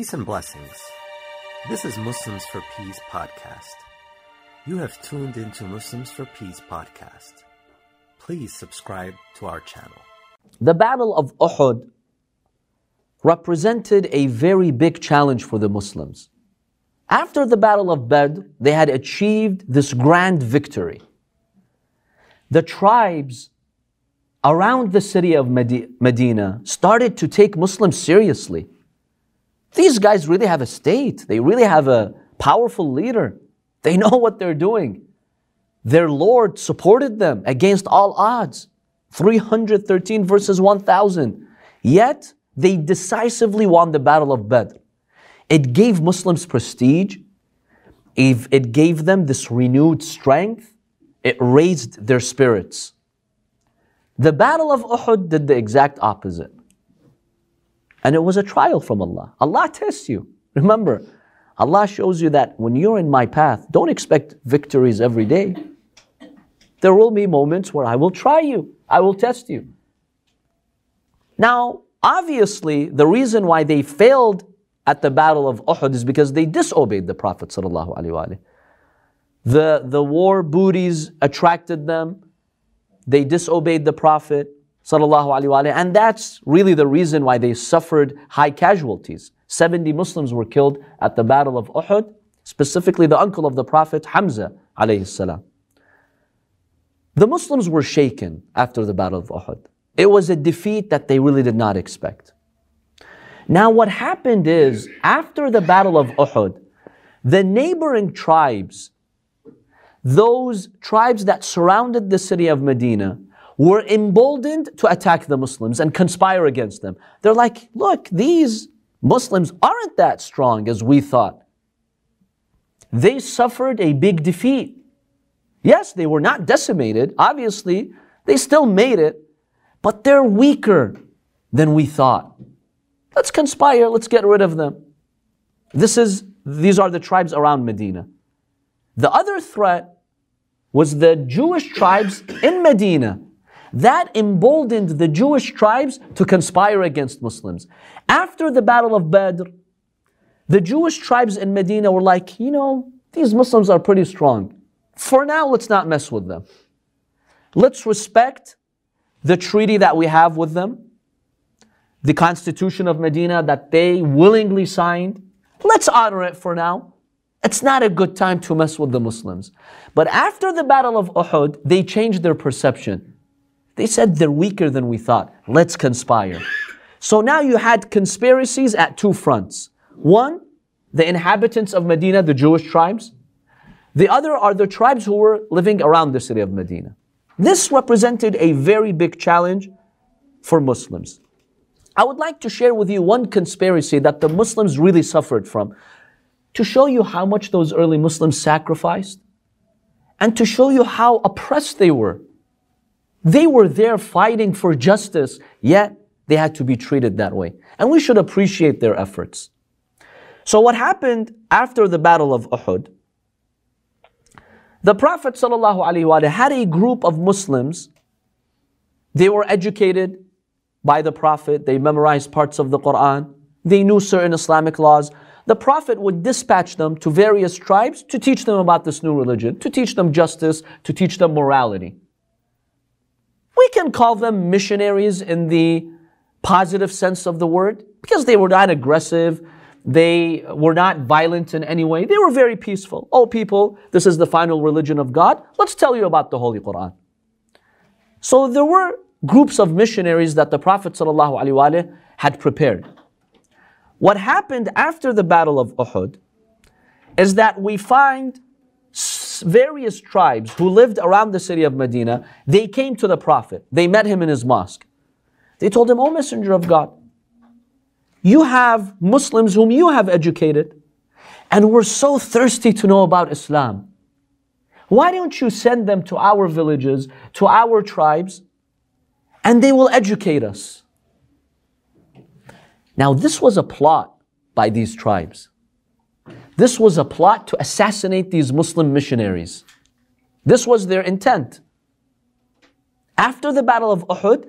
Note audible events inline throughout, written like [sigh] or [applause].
Peace and blessings. This is Muslims for Peace podcast. You have tuned into Muslims for Peace podcast. Please subscribe to our channel. The Battle of Uhud represented a very big challenge for the Muslims. After the Battle of Badr, they had achieved this grand victory. The tribes around the city of Medina started to take Muslims seriously. These guys really have a state, they really have a powerful leader, they know what they're doing. Their Lord supported them against all odds. 313 verses 1000. Yet, they decisively won the Battle of Badr. It gave Muslims prestige, it gave them this renewed strength, it raised their spirits. The Battle of Uhud did the exact opposite. And it was a trial from Allah. Allah tests you. Remember, Allah shows you that when you're in my path, don't expect victories every day. There will be moments where I will try you, I will test you. Now, obviously, the reason why they failed at the Battle of Uhud is because they disobeyed the Prophet. The, the war booties attracted them, they disobeyed the Prophet and that's really the reason why they suffered high casualties. 70 Muslims were killed at the Battle of Uhud, specifically the uncle of the Prophet, Hamza alayhi salam. The Muslims were shaken after the Battle of Uhud. It was a defeat that they really did not expect. Now, what happened is, after the Battle of Uhud, the neighboring tribes, those tribes that surrounded the city of Medina, were emboldened to attack the Muslims and conspire against them. They're like, look, these Muslims aren't that strong as we thought. They suffered a big defeat. Yes, they were not decimated. Obviously, they still made it, but they're weaker than we thought. Let's conspire, let's get rid of them. This is, these are the tribes around Medina. The other threat was the Jewish tribes in Medina that emboldened the Jewish tribes to conspire against Muslims. After the Battle of Badr, the Jewish tribes in Medina were like, you know, these Muslims are pretty strong. For now, let's not mess with them. Let's respect the treaty that we have with them, the constitution of Medina that they willingly signed. Let's honor it for now. It's not a good time to mess with the Muslims. But after the Battle of Uhud, they changed their perception. They said they're weaker than we thought. Let's conspire. So now you had conspiracies at two fronts. One, the inhabitants of Medina, the Jewish tribes. The other are the tribes who were living around the city of Medina. This represented a very big challenge for Muslims. I would like to share with you one conspiracy that the Muslims really suffered from to show you how much those early Muslims sacrificed and to show you how oppressed they were they were there fighting for justice, yet they had to be treated that way. And we should appreciate their efforts. So, what happened after the Battle of Uhud? The Prophet ﷺ had a group of Muslims. They were educated by the Prophet, they memorized parts of the Quran, they knew certain Islamic laws. The Prophet would dispatch them to various tribes to teach them about this new religion, to teach them justice, to teach them morality. We can call them missionaries in the positive sense of the word because they were not aggressive. They were not violent in any way. They were very peaceful. Oh, people, this is the final religion of God. Let's tell you about the Holy Quran. So there were groups of missionaries that the Prophet ﷺ had prepared. What happened after the Battle of Uhud is that we find various tribes who lived around the city of Medina, they came to the Prophet. They met him in his mosque. They told him, O Messenger of God, you have Muslims whom you have educated, and we're so thirsty to know about Islam. Why don't you send them to our villages, to our tribes, and they will educate us? Now, this was a plot by these tribes. This was a plot to assassinate these Muslim missionaries. This was their intent. After the Battle of Uhud,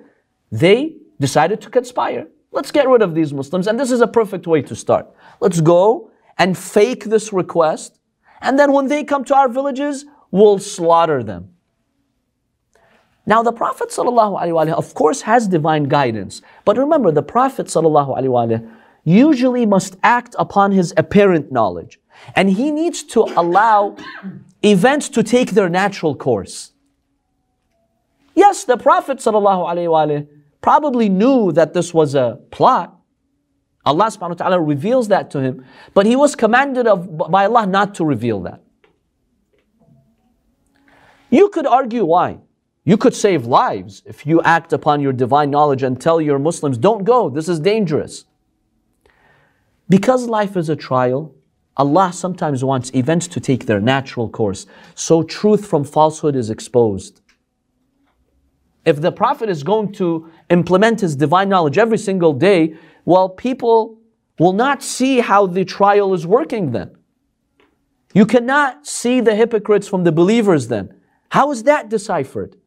they decided to conspire. let's get rid of these Muslims. And this is a perfect way to start. Let's go and fake this request. And then when they come to our villages, we'll slaughter them. Now, the Prophet ﷺ, of course, has divine guidance. But remember, the Prophet ﷺ usually must act upon his apparent knowledge. And he needs to allow events to take their natural course. Yes, the Prophet ﷺ probably knew that this was a plot. Allah subhanahu wa ta'ala reveals that to him, but he was commanded of, by Allah not to reveal that. You could argue why. You could save lives if you act upon your divine knowledge and tell your Muslims, don't go, this is dangerous. Because life is a trial, Allah sometimes wants events to take their natural course, so truth from falsehood is exposed. If the Prophet is going to implement his divine knowledge every single day, well, people will not see how the trial is working then. You cannot see the hypocrites from the believers then. How is that deciphered?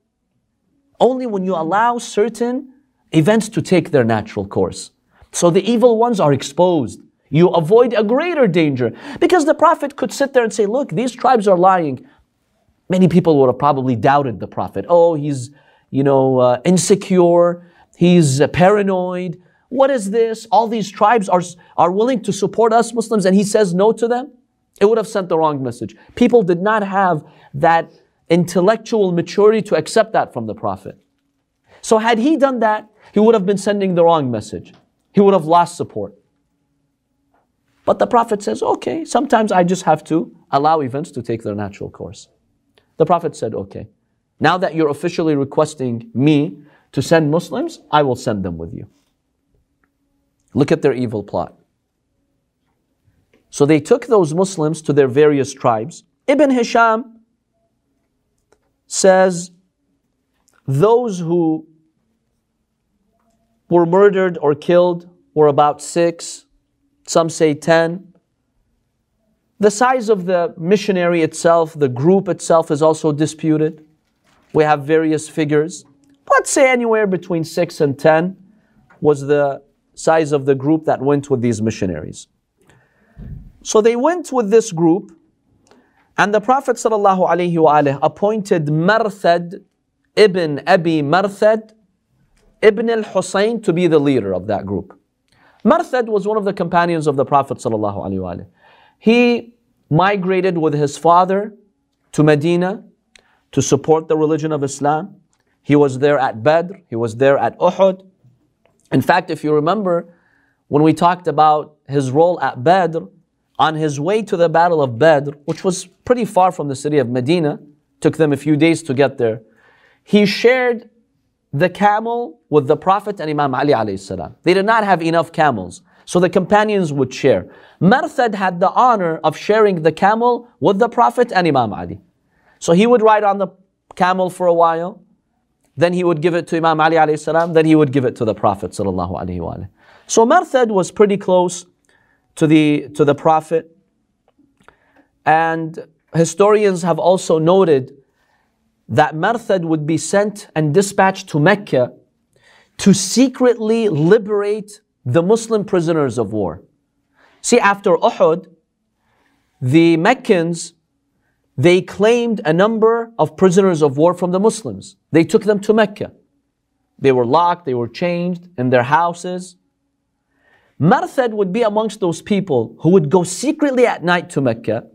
Only when you allow certain events to take their natural course. So the evil ones are exposed. You avoid a greater danger. Because the Prophet could sit there and say, Look, these tribes are lying. Many people would have probably doubted the Prophet. Oh, he's, you know, uh, insecure. He's uh, paranoid. What is this? All these tribes are, are willing to support us Muslims and he says no to them? It would have sent the wrong message. People did not have that intellectual maturity to accept that from the Prophet. So had he done that, he would have been sending the wrong message. He would have lost support. But the Prophet says, okay, sometimes I just have to allow events to take their natural course. The Prophet said, okay, now that you're officially requesting me to send Muslims, I will send them with you. Look at their evil plot. So they took those Muslims to their various tribes. Ibn Hisham says those who were murdered or killed were about six, some say ten. The size of the missionary itself, the group itself, is also disputed. We have various figures. Let's say anywhere between six and ten was the size of the group that went with these missionaries. So they went with this group and the Prophet ﷺ appointed Marthad ibn Abi Marthad ibn al-Husayn to be the leader of that group. Marthad was one of the companions of the Prophet ﷺ. He migrated with his father to Medina to support the religion of Islam. He was there at Badr, he was there at Uhud. In fact, if you remember, when we talked about his role at Badr, on his way to the Battle of Badr, which was pretty far from the city of Medina, took them a few days to get there, he shared the camel with the Prophet and Imam Ali alayhi salam. They did not have enough camels, so the companions would share. Marthad had the honor of sharing the camel with the Prophet and Imam Ali. So he would ride on the camel for a while, then he would give it to Imam Ali alayhi salam, then he would give it to the Prophet sallallahu alaihi wasallam. So Marthad was pretty close to the, to the Prophet. And historians have also noted that Marthad would be sent and dispatched to Mecca to secretly liberate the Muslim prisoners of war. See, after Uhud, the Meccans, they claimed a number of prisoners of war from the Muslims. They took them to Mecca. They were locked, they were changed in their houses. Marthad would be amongst those people who would go secretly at night to Mecca.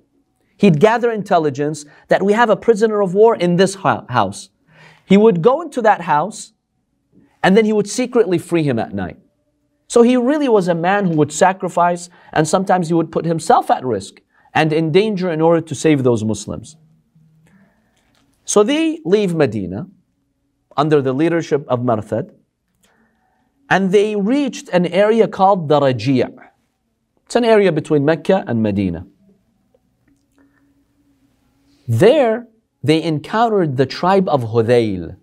He'd gather intelligence that we have a prisoner of war in this house. He would go into that house and then he would secretly free him at night. So he really was a man who would sacrifice and sometimes he would put himself at risk and in danger in order to save those Muslims. So they leave Medina under the leadership of Marthad and they reached an area called Raji'. It's an area between Mecca and Medina. There, they encountered the tribe of Hudayl.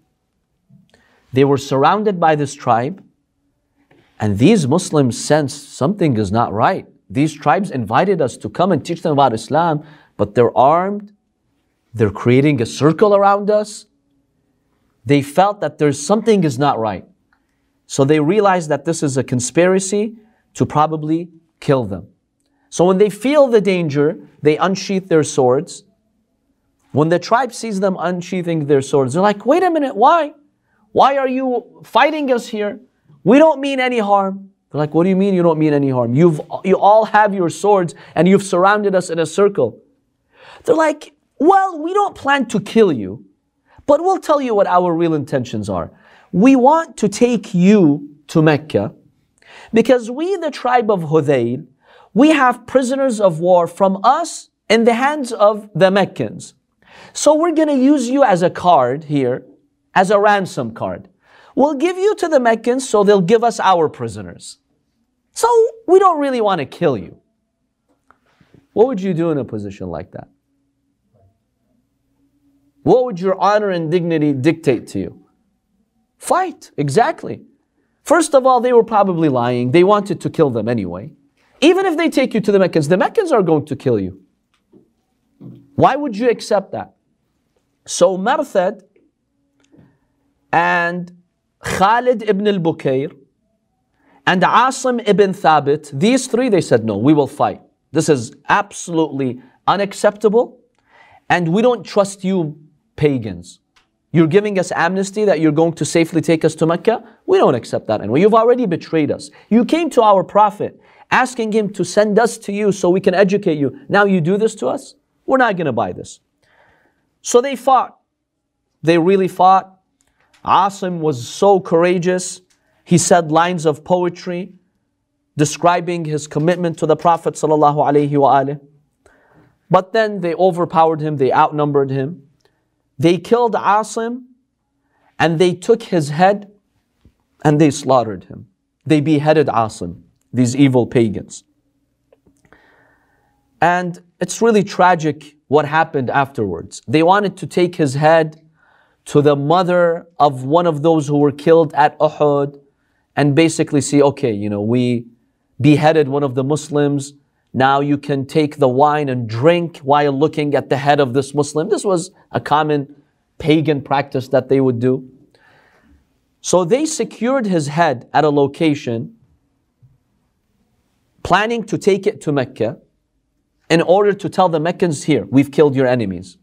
They were surrounded by this tribe, and these Muslims sensed something is not right. These tribes invited us to come and teach them about Islam, but they're armed, they're creating a circle around us. They felt that there's something is not right. So they realize that this is a conspiracy to probably kill them. So when they feel the danger, they unsheath their swords. When the tribe sees them unsheathing their swords, they're like, wait a minute, why? Why are you fighting us here? We don't mean any harm. They're like, what do you mean you don't mean any harm? You've, you all have your swords and you've surrounded us in a circle. They're like, well, we don't plan to kill you, but we'll tell you what our real intentions are. We want to take you to Mecca because we, the tribe of Hudayl, we have prisoners of war from us in the hands of the Meccans. So we're going to use you as a card here, as a ransom card. We'll give you to the Meccans so they'll give us our prisoners. So we don't really want to kill you. What would you do in a position like that? What would your honor and dignity dictate to you? Fight, exactly. First of all, they were probably lying. They wanted to kill them anyway. Even if they take you to the Meccans, the Meccans are going to kill you. Why would you accept that? So Marthad and Khalid ibn al-Bukayr and Asim ibn Thabit, these three, they said, no, we will fight. This is absolutely unacceptable and we don't trust you pagans. You're giving us amnesty that you're going to safely take us to Mecca? We don't accept that anyway. You've already betrayed us. You came to our Prophet asking him to send us to you so we can educate you. Now you do this to us? We're not going to buy this. So they fought. They really fought. Asim was so courageous. He said lines of poetry describing his commitment to the Prophet But then they overpowered him, they outnumbered him. They killed Asim and they took his head and they slaughtered him. They beheaded Asim, these evil pagans. And it's really tragic what happened afterwards. They wanted to take his head to the mother of one of those who were killed at Uhud and basically see, okay, you know, we beheaded one of the Muslims now you can take the wine and drink while looking at the head of this Muslim. This was a common pagan practice that they would do. So they secured his head at a location, planning to take it to Mecca in order to tell the Meccans, here, we've killed your enemies.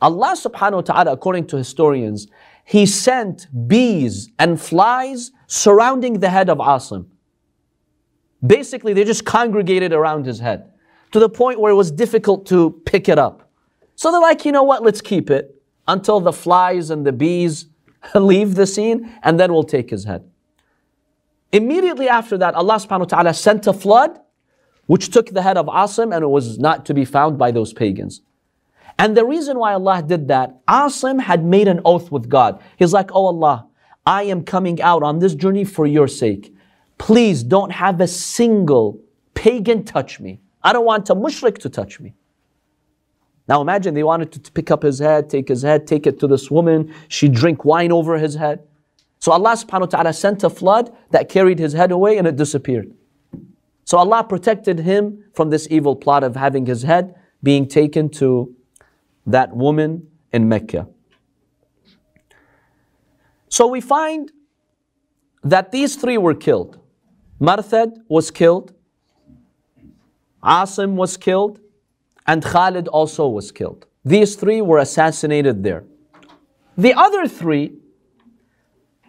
Allah subhanahu wa ta'ala, according to historians, He sent bees and flies surrounding the head of Asim. Basically, they just congregated around his head to the point where it was difficult to pick it up. So they're like, you know what, let's keep it until the flies and the bees [laughs] leave the scene and then we'll take his head. Immediately after that, Allah subhanahu wa ta'ala sent a flood which took the head of Asim and it was not to be found by those pagans. And the reason why Allah did that, Asim had made an oath with God. He's like, Oh Allah, I am coming out on this journey for your sake. Please don't have a single pagan touch me. I don't want a mushrik to touch me. Now imagine they wanted to pick up his head, take his head, take it to this woman. She drink wine over his head. So Allah subhanahu wa ta'ala sent a flood that carried his head away and it disappeared. So Allah protected him from this evil plot of having his head being taken to that woman in Mecca. So we find that these three were killed. Marthad was killed, Asim was killed, and Khalid also was killed. These three were assassinated there. The other three,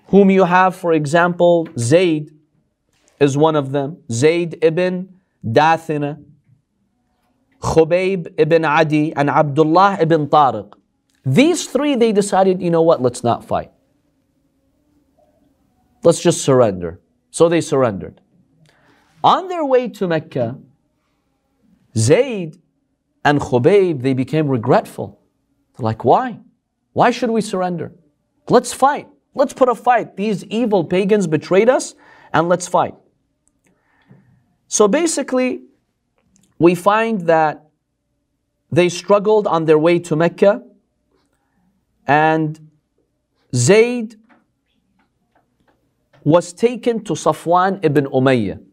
whom you have, for example, Zayd is one of them, Zayd ibn Dathina, Khubayb ibn Adi, and Abdullah ibn Tariq. These three, they decided, you know what, let's not fight. Let's just surrender. So they surrendered. On their way to Mecca, Zayd and Khubayb, they became regretful. They're like, why? Why should we surrender? Let's fight. Let's put a fight. These evil pagans betrayed us, and let's fight. So basically, we find that they struggled on their way to Mecca, and Zayd was taken to Safwan ibn Umayyah.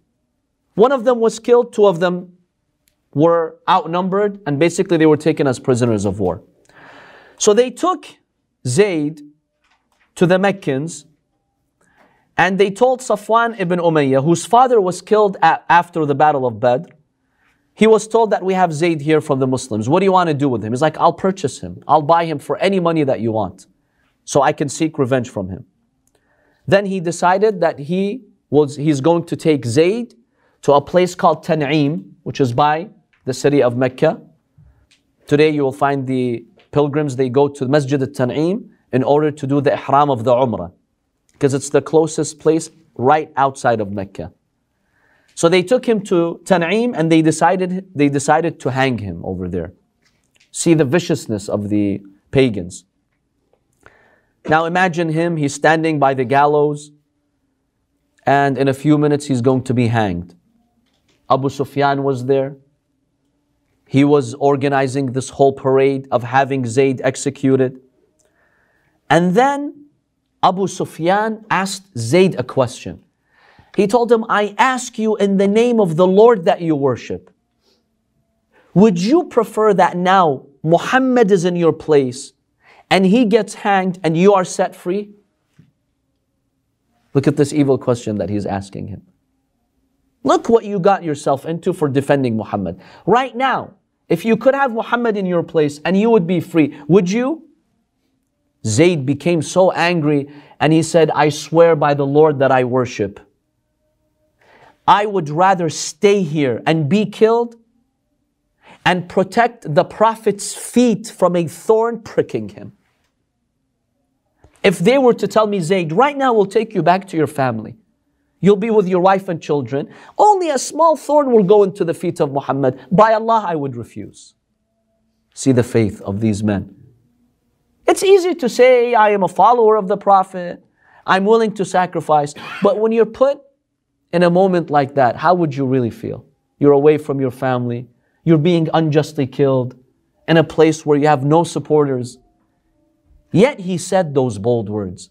One of them was killed, two of them were outnumbered, and basically they were taken as prisoners of war. So they took Zayd to the Meccans, And they told Safwan ibn Umayyah, whose father was killed a- after the Battle of Badr, he was told that we have Zayd here from the Muslims. What do you want to do with him? He's like, I'll purchase him. I'll buy him for any money that you want. So I can seek revenge from him. Then he decided that he was he's going to take Zayd to a place called Tan'im, which is by the city of Mecca. Today you will find the pilgrims, they go to Masjid al-Tan'im in order to do the ihram of the Umrah. Because it's the closest place right outside of Mecca. So they took him to Tan'im and they decided, they decided to hang him over there. See the viciousness of the pagans. Now imagine him, he's standing by the gallows, and in a few minutes he's going to be hanged. Abu Sufyan was there. He was organizing this whole parade of having Zayd executed. And then Abu Sufyan asked Zayd a question. He told him, I ask you in the name of the Lord that you worship. Would you prefer that now Muhammad is in your place and he gets hanged and you are set free? Look at this evil question that he's asking him. Look what you got yourself into for defending Muhammad. Right now, if you could have Muhammad in your place and you would be free, would you? Zayd became so angry and he said, I swear by the Lord that I worship. I would rather stay here and be killed and protect the Prophet's feet from a thorn pricking him. If they were to tell me, Zayd, right now we'll take you back to your family. You'll be with your wife and children. Only a small thorn will go into the feet of Muhammad. By Allah, I would refuse. See the faith of these men. It's easy to say, I am a follower of the Prophet. I'm willing to sacrifice. But when you're put in a moment like that, how would you really feel? You're away from your family. You're being unjustly killed in a place where you have no supporters. Yet he said those bold words.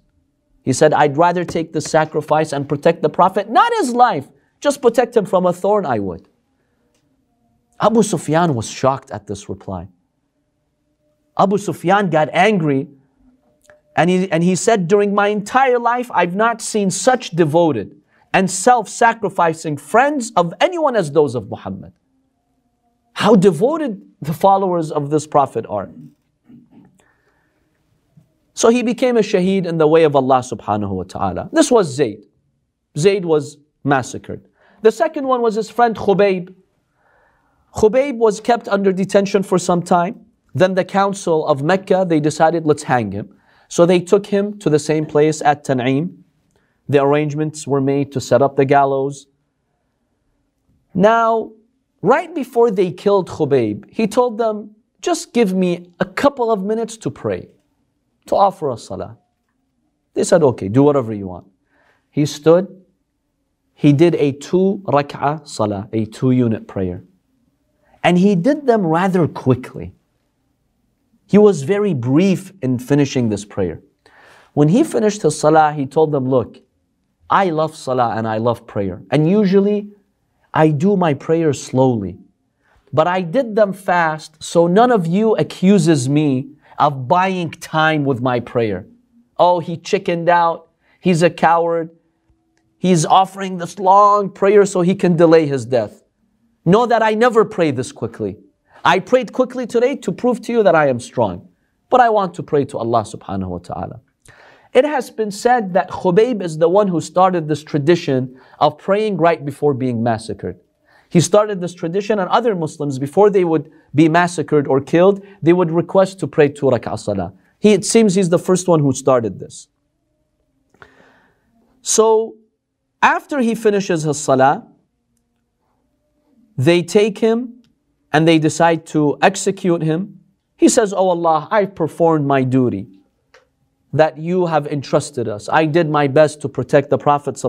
He said, I'd rather take the sacrifice and protect the Prophet, not his life, just protect him from a thorn, I would. Abu Sufyan was shocked at this reply. Abu Sufyan got angry and he, and he said, During my entire life, I've not seen such devoted and self sacrificing friends of anyone as those of Muhammad. How devoted the followers of this Prophet are. So he became a shaheed in the way of Allah subhanahu wa ta'ala. This was Zayd. Zayd was massacred. The second one was his friend Khubayb. Khubayb was kept under detention for some time. Then the council of Mecca, they decided, let's hang him. So they took him to the same place at Tan'im. The arrangements were made to set up the gallows. Now, right before they killed Khubayb, he told them, just give me a couple of minutes to pray to offer a salah. They said, okay, do whatever you want. He stood, he did a two rak'ah salah, a two unit prayer. And he did them rather quickly. He was very brief in finishing this prayer. When he finished his salah, he told them, look, I love salah and I love prayer. And usually I do my prayers slowly. But I did them fast so none of you accuses me of buying time with my prayer. Oh, he chickened out. He's a coward. He's offering this long prayer so he can delay his death. Know that I never pray this quickly. I prayed quickly today to prove to you that I am strong. But I want to pray to Allah subhanahu wa ta'ala. It has been said that Khubayb is the one who started this tradition of praying right before being massacred. He started this tradition, and other Muslims, before they would be massacred or killed, they would request to pray two rak'ah salah. He, it seems he's the first one who started this. So, after he finishes his salah, they take him and they decide to execute him. He says, Oh Allah, I performed my duty that you have entrusted us. I did my best to protect the Prophet.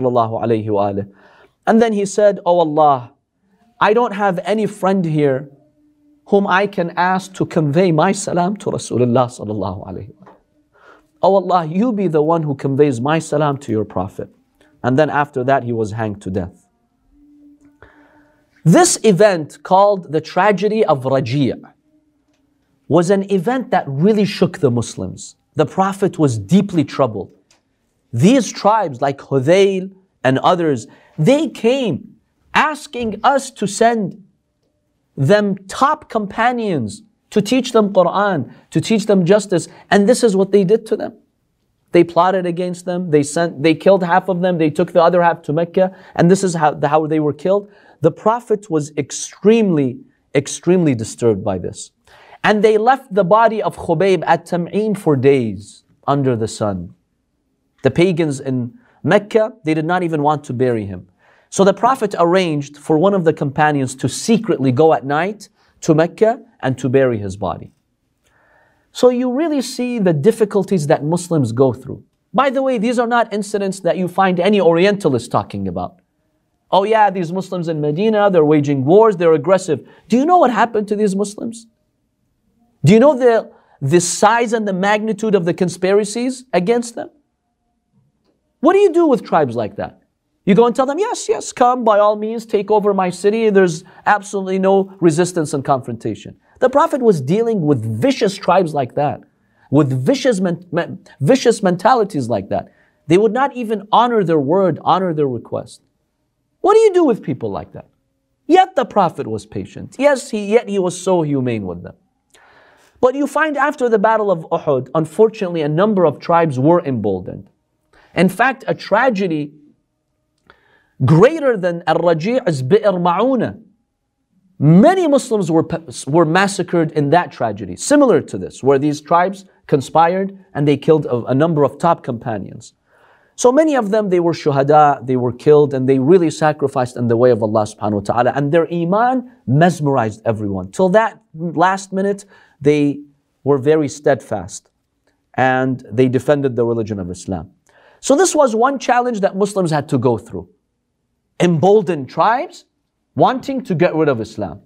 And then he said, Oh Allah, I don't have any friend here whom I can ask to convey my salam to Rasulullah. Oh Allah, you be the one who conveys my salam to your Prophet. And then after that, he was hanged to death. This event, called the tragedy of Raji', was an event that really shook the Muslims. The Prophet was deeply troubled. these tribes like Hudayl and others, they came asking us to send them top companions to teach them Quran, to teach them justice, and this is what they did to them. They plotted against them. They sent, they killed half of them. They took the other half to Mecca, and this is how, how they were killed. The Prophet was extremely, extremely disturbed by this. And they left the body of Khubayb at Tan'im for days under the sun. The pagans in Mecca, they did not even want to bury him. So the Prophet arranged for one of the companions to secretly go at night to Mecca and to bury his body. So you really see the difficulties that Muslims go through. By the way, these are not incidents that you find any Orientalist talking about. Oh yeah, these Muslims in Medina, they're waging wars, they're aggressive. Do you know what happened to these Muslims? Do you know the, the size and the magnitude of the conspiracies against them? What do you do with tribes like that? You go and tell them, yes, yes, come by all means, take over my city. There's absolutely no resistance and confrontation. The Prophet was dealing with vicious tribes like that, with vicious, men- vicious mentalities like that. They would not even honor their word, honor their request. What do you do with people like that? Yet the Prophet was patient. Yes, he, yet he was so humane with them. But you find after the Battle of Uhud, unfortunately, a number of tribes were emboldened. In fact, a tragedy greater than Al-Raji''s Bi'r Ma'una Many Muslims were, were massacred in that tragedy, similar to this, where these tribes conspired and they killed a, a number of top companions. So many of them, they were shuhada, they were killed, and they really sacrificed in the way of Allah subhanahu wa ta'ala. And their iman mesmerized everyone. Till that last minute, they were very steadfast and they defended the religion of Islam. So this was one challenge that Muslims had to go through. Emboldened tribes wanting to get rid of Islam.